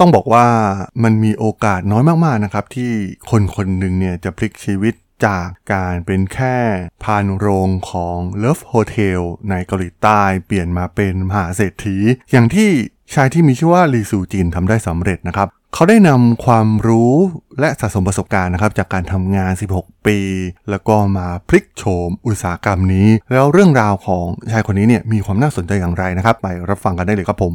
ต้องบอกว่ามันมีโอกาสน้อยมากๆนะครับ ที่คนคนหนึ่งเนี่ยจะพลิกชีวิตจากการเป็นแค่พานโรงของ Love Hotel ในเกาหลีใต้เปลี่ยนมาเป็นมหาเศรษฐี อย่างที่ชายที่มีชื่อว่าลีซูจินทำได้สำเร็จนะครับเขาได้นำความรู้และสะสมประสบการณ์นะครับ จากการทำงาน 16 ปี แล้วก็มาพลิกโฉมอุตสาหกรรมนี้ แล้วเรื่องราวของชายคนนี้เนี่ยมีความน่าสนใจอย่างไรนะครับ ไปรับฟังกันได้เลยครับผม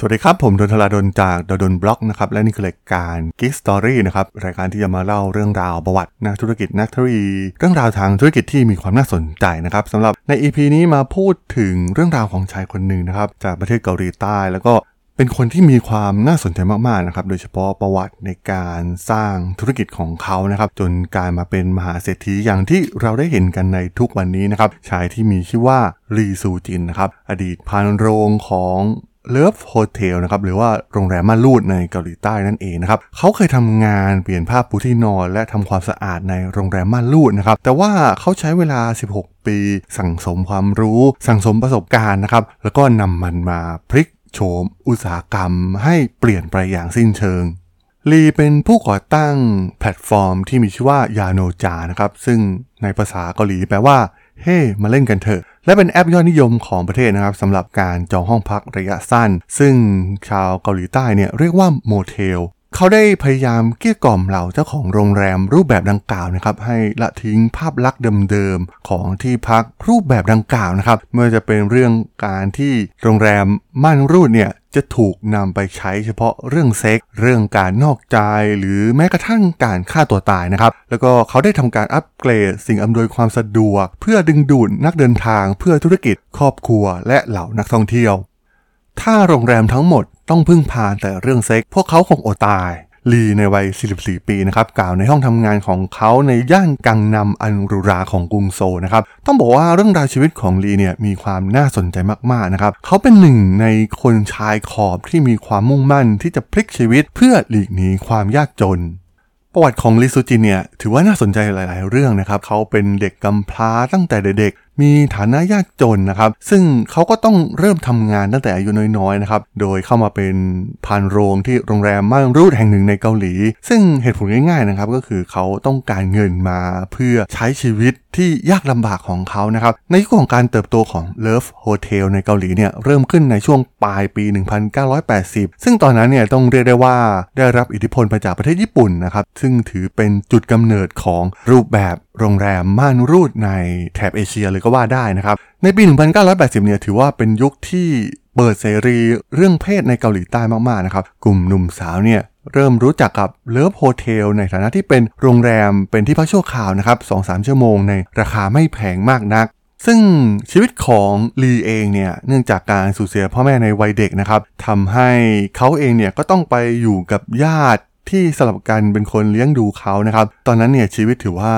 สวัสดีครับ ผมดนทลาดนจากดนบล็อกนะครับและนี่คือรายการ Geek Story นะครับรายการที่จะมาเล่าเรื่องราวประวัตินักธุรกิจนักธุรกิจเรื่องราวทางธุรกิจที่มีความน่าสนใจนะครับสำหรับใน EP นี้มาพูดถึงเรื่องราวของชายคนหนึ่งนะครับจากประเทศเกาหลีใต้ แล้วก็เป็นคนที่มีความน่าสนใจมากๆนะครับโดยเฉพาะประวัติในการสร้างธุรกิจของเขานะครับจนกลายมาเป็นมหาเศรษฐีอย่างที่เราได้เห็นกันในทุกวันนี้นะครับชายที่มีชื่อว่าลีซูจินนะครับอดีตภารโรงของ love hotel นะครับหรือว่าโรงแรมม่านรูดในเกาหลีใต้นั่นเองนะครับเขาเคยทำงานเปลี่ยนผ้าปูที่นอน และทำความสะอาดในโรงแรมม่านรูดนะครับแต่ว่าเขาใช้เวลา 16 ปี สั่งสมความรู้ สั่งสมประสบการณ์นะครับแล้วก็นำมันมาพลิกโฉมอุตสาหกรรม ให้เปลี่ยนไปอย่างสิ้นเชิงลีเป็นผู้ก่อตั้งแพลตฟอร์มที่มีชื่อว่ายาโนจานะครับซึ่งในภาษาเกาหลีแปลว่า เฮ้ hey, มาเล่นกันเถอะ และเป็นแอปยอดนิยมของประเทศนะครับสำหรับการจองห้องพักระยะสั้น ซึ่งชาวเกาหลีใต้เนี่ยเรียกว่าโมเทล เขาได้พยายามเกลี้ยกล่อมเหล่าเจ้าของโรงแรมรูปแบบดังกล่าวนะครับให้ละทิ้งภาพลักษณ์เดิมๆของที่พักรูปแบบดังกล่าวนะครับเมื่อจะเป็นเรื่องการที่โรงแรมม่านรูดเนี่ยจะถูกนำไปใช้เฉพาะเรื่องเซ็ก เรื่องการนอกใจหรือแม้กระทั่งการฆ่าตัวตายนะครับ แล้วก็เขาได้ทำการอัปเกรดสิ่งอำนวยความสะดวก เพื่อดึงดูดนักเดินทางเพื่อธุรกิจครอบครัวและเหล่านักท่องเที่ยว ถ้าโรงแรมทั้งหมดต้องพึ่งพาแต่เรื่องเซ็ก พวกเขาคงอดตาย ลีในวัย 44 ปีนะครับ กล่าวในห้องทำงานของเขาในย่านกังนำอันรุราของกรุงโซนะครับ ต้องบอกว่าเรื่องราวชีวิตของลีเนี่ยมีความน่าสนใจมากๆนะครับ เขาเป็นหนึ่งในคนชายขอบที่มีความมุ่งมั่นที่จะพลิกชีวิตเพื่อหลีกหนีความยากจนประวัติของลิซูจินเนี่ยถือว่าน่าสนใจหลาย ๆ เรื่องนะครับ เขาเป็นเด็กกำพร้าตั้งแต่เด็ก มีฐานะยากจนนะครับ ซึ่งเขาก็ต้องเริ่มทำงานตั้งแต่อายุน้อยๆนะครับ โดยเข้ามาเป็นพานโรงที่โรงแรมม่านรูดแห่งหนึ่งในเกาหลี ซึ่งเหตุผลง่ายๆนะครับก็คือเขาต้องการเงินมาเพื่อใช้ชีวิตที่ยากลำบากของเขานะครับ ในยุคของการเติบโตของ Love Hotel ในเกาหลีเนี่ยเริ่มขึ้นในช่วงปลายปี 1980 ซึ่งตอนนั้นเนี่ยต้องเรียกได้ว่าได้รับอิทธิพลมาจากประเทศญี่ปุ่นนะครับ ซึ่งถือเป็นจุดกำเนิดของรูปแบบ โรงแรมม่านรูดในแถบเอเชียเลยก็ว่าได้นะครับ ในปี 1980 เนี่ยถือว่าเป็นยุคที่เปิดเสรีเรื่องเพศในเกาหลีใต้มากๆนะครับ กลุ่มหนุ่มสาวเนี่ยเริ่มรู้จักกับเลิฟโฮเทลในฐานะที่เป็นโรงแรมเป็นที่พักชั่วคราวนะครับ 2-3 ชั่วโมงในราคาไม่แพงมากนัก ซึ่งชีวิตของลีเองเนี่ยเนื่องจากการสูญเสียพ่อแม่ในวัยเด็กนะครับทำให้เขาเองเนี่ยก็ต้องไปอยู่กับญาติ ที่สลับกันเป็นคนเลี้ยงดูเขานะครับ ตอนนั้นเนี่ยชีวิตถือว่า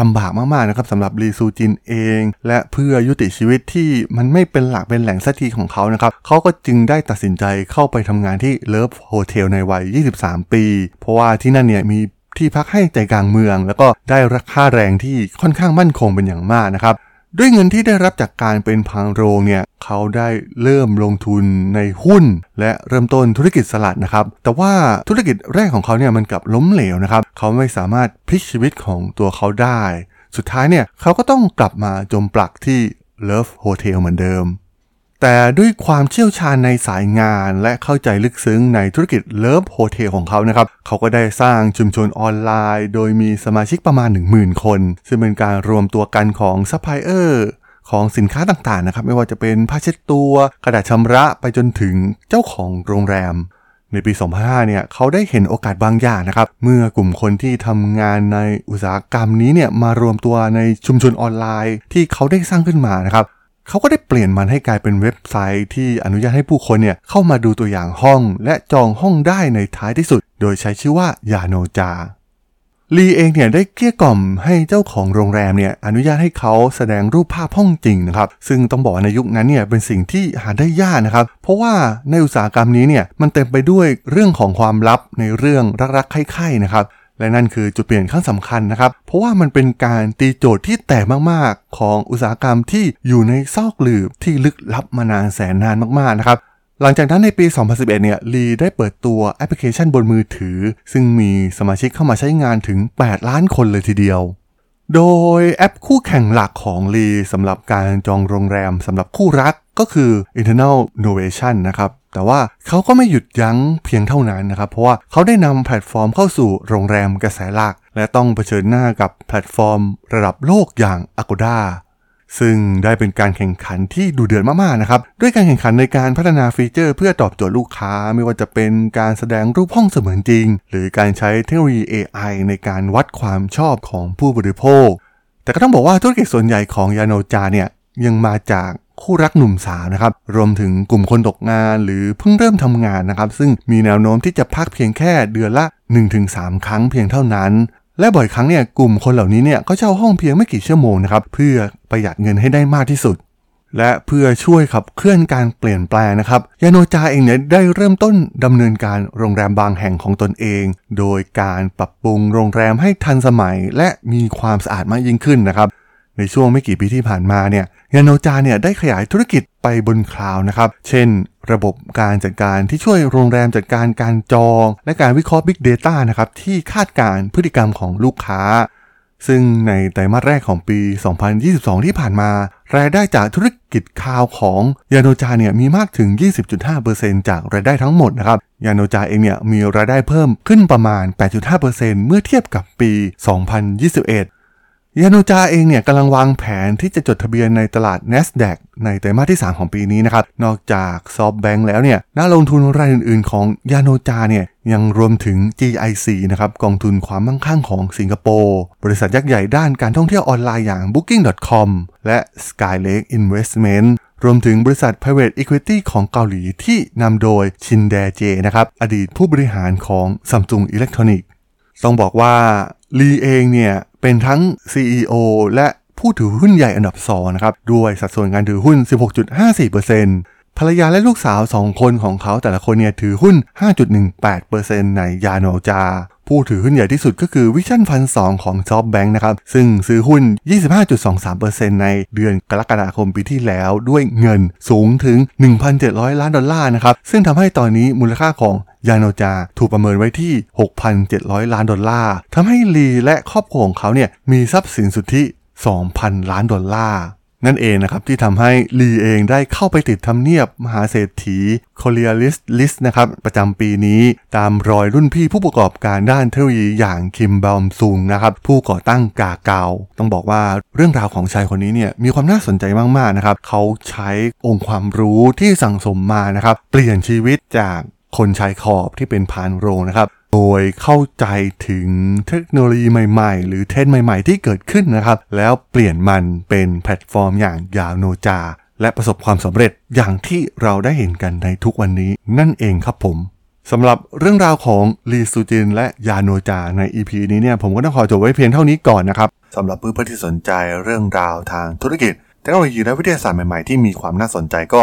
ลำบากมากๆนะครับสำหรับลีซูจินเอง และเพื่อยุติชีวิตที่มันไม่เป็นหลักเป็นแหล่งสักทีของเขานะครับเขาก็จึงได้ตัดสินใจเข้าไปทำงานที่เลิฟโฮเทลในวัย 23 ปี เพราะว่าที่นั่นเนี่ยมีที่พักให้ใจกลางเมือง แล้วก็ได้ราคาแรงที่ค่อนข้างมั่นคงเป็นอย่างมากนะครับ ด้วยเงินที่ได้รับจากการเป็นพังโรงเนี่ยเขาได้เริ่มลงทุนในหุ้น และเริ่มต้นธุรกิจสลัดนะครับ แต่ว่าธุรกิจแรกของเขาเนี่ยมันกลับล้มเหลวนะครับ เขาไม่สามารถพลิกชีวิตของตัวเขาได้ สุดท้ายเนี่ยเขาก็ต้องกลับมาจมปลักที่ Love Hotel เหมือนเดิม แต่ด้วยความเชี่ยวชาญในสายงานและเข้าใจลึกซึ้งในธุรกิจเลิฟโฮเทลของเขานะครับ เขาก็ได้สร้างชุมชนออนไลน์ โดยมีสมาชิกประมาณ 10,000 คน ซึ่งเป็นการรวมตัวกันของซัพพลายเออร์ของสินค้าต่างๆนะครับไม่ว่าจะเป็นผ้าเช็ดตัวกระดาษชำระไปจนถึงเจ้าของโรงแรม ในปี 2005 เนี่ยเขาได้เห็นโอกาสบางอย่างนะครับ เมื่อกลุ่มคนที่ทำงานในอุตสาหกรรมนี้เนี่ยมารวมตัวในชุมชนออนไลน์ ที่เขาได้สร้างขึ้นมานะครับ เขาก็ได้เปลี่ยนมันให้กลายเป็นเว็บไซต์ที่อนุญาตให้ผู้คนเนี่ยเข้ามาดูตัวอย่างห้อง และจองห้องได้ในท้ายที่สุด โดยใช้ชื่อว่ายาโนจาลีเองเนี่ยได้เกลี้ยกล่อมให้เจ้าของโรงแรมเนี่ยอนุญาตให้เขาแสดงรูปภาพห้องจริงนะครับ ซึ่งต้องบอกว่าในยุคนั้นเนี่ยเป็นสิ่งที่หาได้ยากนะครับ เพราะว่าในอุตสาหกรรมนี้เนี่ยมันเต็มไปด้วยเรื่องของความลับในเรื่องรักๆใคร่ๆนะครับ และนั่นคือจุดเปลี่ยนขั้นสำคัญนะครับ เพราะว่ามันเป็นการตีโจทย์ที่แตกมากๆ ของอุตสาหกรรมที่อยู่ในซอกหลืบที่ลึกลับมานานแสนนานมากๆนะครับหลังจากนั้นในปี 2011 เนี่ยลีได้เปิดตัวแอปพลิเคชันบนมือถือ ซึ่งมีสมาชิกเข้ามาใช้งานถึง 8 ล้านคนเลยทีเดียว โดยแอปคู่แข่งหลักของลีสำหรับการจองโรงแรมสำหรับคู่รัก ก็คือ Internal Novation นะครับแต่ว่าเขาก็ไม่หยุดยั้งเพียงเท่านั้นนะครับ เพราะว่าเขาได้นำแพลตฟอร์มเข้าสู่โรงแรมกระแสหลัก และต้องเผชิญหน้ากับแพลตฟอร์มระดับโลกอย่าง Agoda ซึ่งได้เป็นการแข่งขันที่ดุเดือดมากๆนะครับ ด้วยการแข่งขันในการพัฒนาฟีเจอร์เพื่อตอบโจทย์ลูกค้า ไม่ว่าจะเป็นการแสดงรูปห้องเสมือนจริง หรือการใช้เทคโนโลยี AI ในการวัดความชอบของผู้บริโภค แต่ก็ต้องบอกว่าธุรกิจส่วนใหญ่ของยาโนจาเนี่ยยังมาจาก คู่รักหนุ่มสาวนะครับ รวมถึงกลุ่มคนตกงานหรือเพิ่งเริ่มทำงานนะครับ ซึ่งมีแนวโน้มที่จะพักเพียงแค่เดือนละ 1-3 ครั้งเพียงเท่านั้น และบ่อยครั้งเนี่ยกลุ่มคนเหล่านี้เนี่ยก็เช่าห้องเพียงไม่กี่ชั่วโมงนะครับเพื่อประหยัดเงินให้ได้มากที่สุด และเพื่อช่วยขับเคลื่อนการเปลี่ยนแปลงนะครับ ยาโนจาเองเนี่ยได้เริ่มต้นดำเนินการโรงแรมบางแห่งของตนเอง โดยการปรับปรุงโรงแรมให้ทันสมัย และมีความสะอาดมากยิ่งขึ้นนะครับ ในช่วงไม่กี่ปีที่ผ่านมาเนี่ยยาโนจาเนี่ยได้ขยายธุรกิจไปบนคลาวนะครับ เช่น ระบบการจัดการที่ช่วยโรงแรมจัดการการจอง และการวิเคราะห์ Big Data นะครับที่คาดการพฤติกรรมของลูกค้า ซึ่งในไตรมาสแรกของปี 2022 ที่ผ่านมา รายได้จากธุรกิจคลาวของยาโนจาเนี่ยมีมากถึง 20.5%จากรายได้ทั้งหมดนะครับยาโนจาเองเนี่ยมีรายได้เพิ่มขึ้นประมาณ 8.5%เมื่อเทียบกับปี 2021 ยาโนจาเองเนี่ยกำลังวางแผนที่จะจดทะเบียนในตลาด NASDAQ ในไตรมาสที่ 3 ของปีนี้นะครับ นอกจากซอฟแบงค์แล้วเนี่ยนักลงทุนรายอื่นๆ ของยาโนจาเนี่ยยังรวมถึง GIC นะครับกองทุนความมั่งคั่งของสิงคโปร์บริษัทยักษ์ใหญ่ด้านการท่องเที่ยวออนไลน์อย่าง Booking.com และ Skylake Investment รวมถึงบริษัท private equity ของเกาหลีที่นำโดยชินแดเจนะครับอดีตผู้บริหารของ Samsung Electronics ต้องบอกว่าลีเองเนี่ย เป็นทั้ง CEO และผู้ถือหุ้นใหญ่อันดับ2นะครับ ด้วยสัดส่วนการถือหุ้น 16.54% ภรรยาและลูกสาว2คนของเขาแต่ละคนเนี่ยถือหุ้น 5.18%ในยาโนจา ผู้ถือหุ้นใหญ่ที่สุดก็คือวิชั่นฟันสองของซอฟแบงค์นะครับ ซึ่งซื้อหุ้น 25.23%ในเดือนกรกฎาคมปีที่แล้วด้วยเงินสูงถึง 1,700 ล้านดอลลาร์นะครับ ซึ่งทำให้ตอนนี้มูลค่าของยาโนจาถูกประเมินไว้ที่ 6,700 ล้านดอลลาร์ทำให้ลีและครอบครัวของเขาเนี่ยมีทรัพย์สินสุทธิ 2,000 ล้านดอลลาร์ นั่นเองนะครับที่ทำให้ลีเองได้เข้าไปติดทำเนียบมหาเศรษฐี c o r i a l i s t List นะครับประจำปีนี้ตามรอยรุ่นพี่ผู้ประกอบการด้านเทคโนโลยีอย่างคิมบอมซุงนะครับผู้ก่อตั้งกาเกา ต้องบอกว่าเรื่องราวของชายคนนี้เนี่ยมีความน่าสนใจมากๆนะครับเขาใช้องค์ความรู้ที่สั่งสมมานะครับเปลี่ยนชีวิตจาก คนชายขอบที่เป็นภารโรงนะครับ โดยเข้าใจถึงเทคโนโลยีใหม่ๆ หรือเทรนด์ใหม่ๆ ที่เกิดขึ้นนะครับ แล้วเปลี่ยนมันเป็นแพลตฟอร์มอย่างยาโนจา และประสบความสำเร็จอย่างที่เราได้เห็นกันในทุกวันนี้นั่นเองครับผมสำหรับเรื่องราวของลีซูจินและยาโนจาใน EP นี้เนี่ยผมก็ต้องขอจบไว้เพียงเท่านี้ก่อนนะครับสำหรับเพื่อนๆที่สนใจเรื่องราวทางธุรกิจเทคโนโลยีและวิทยาศาสตร์ใหม่ๆที่มีความน่าสนใจก็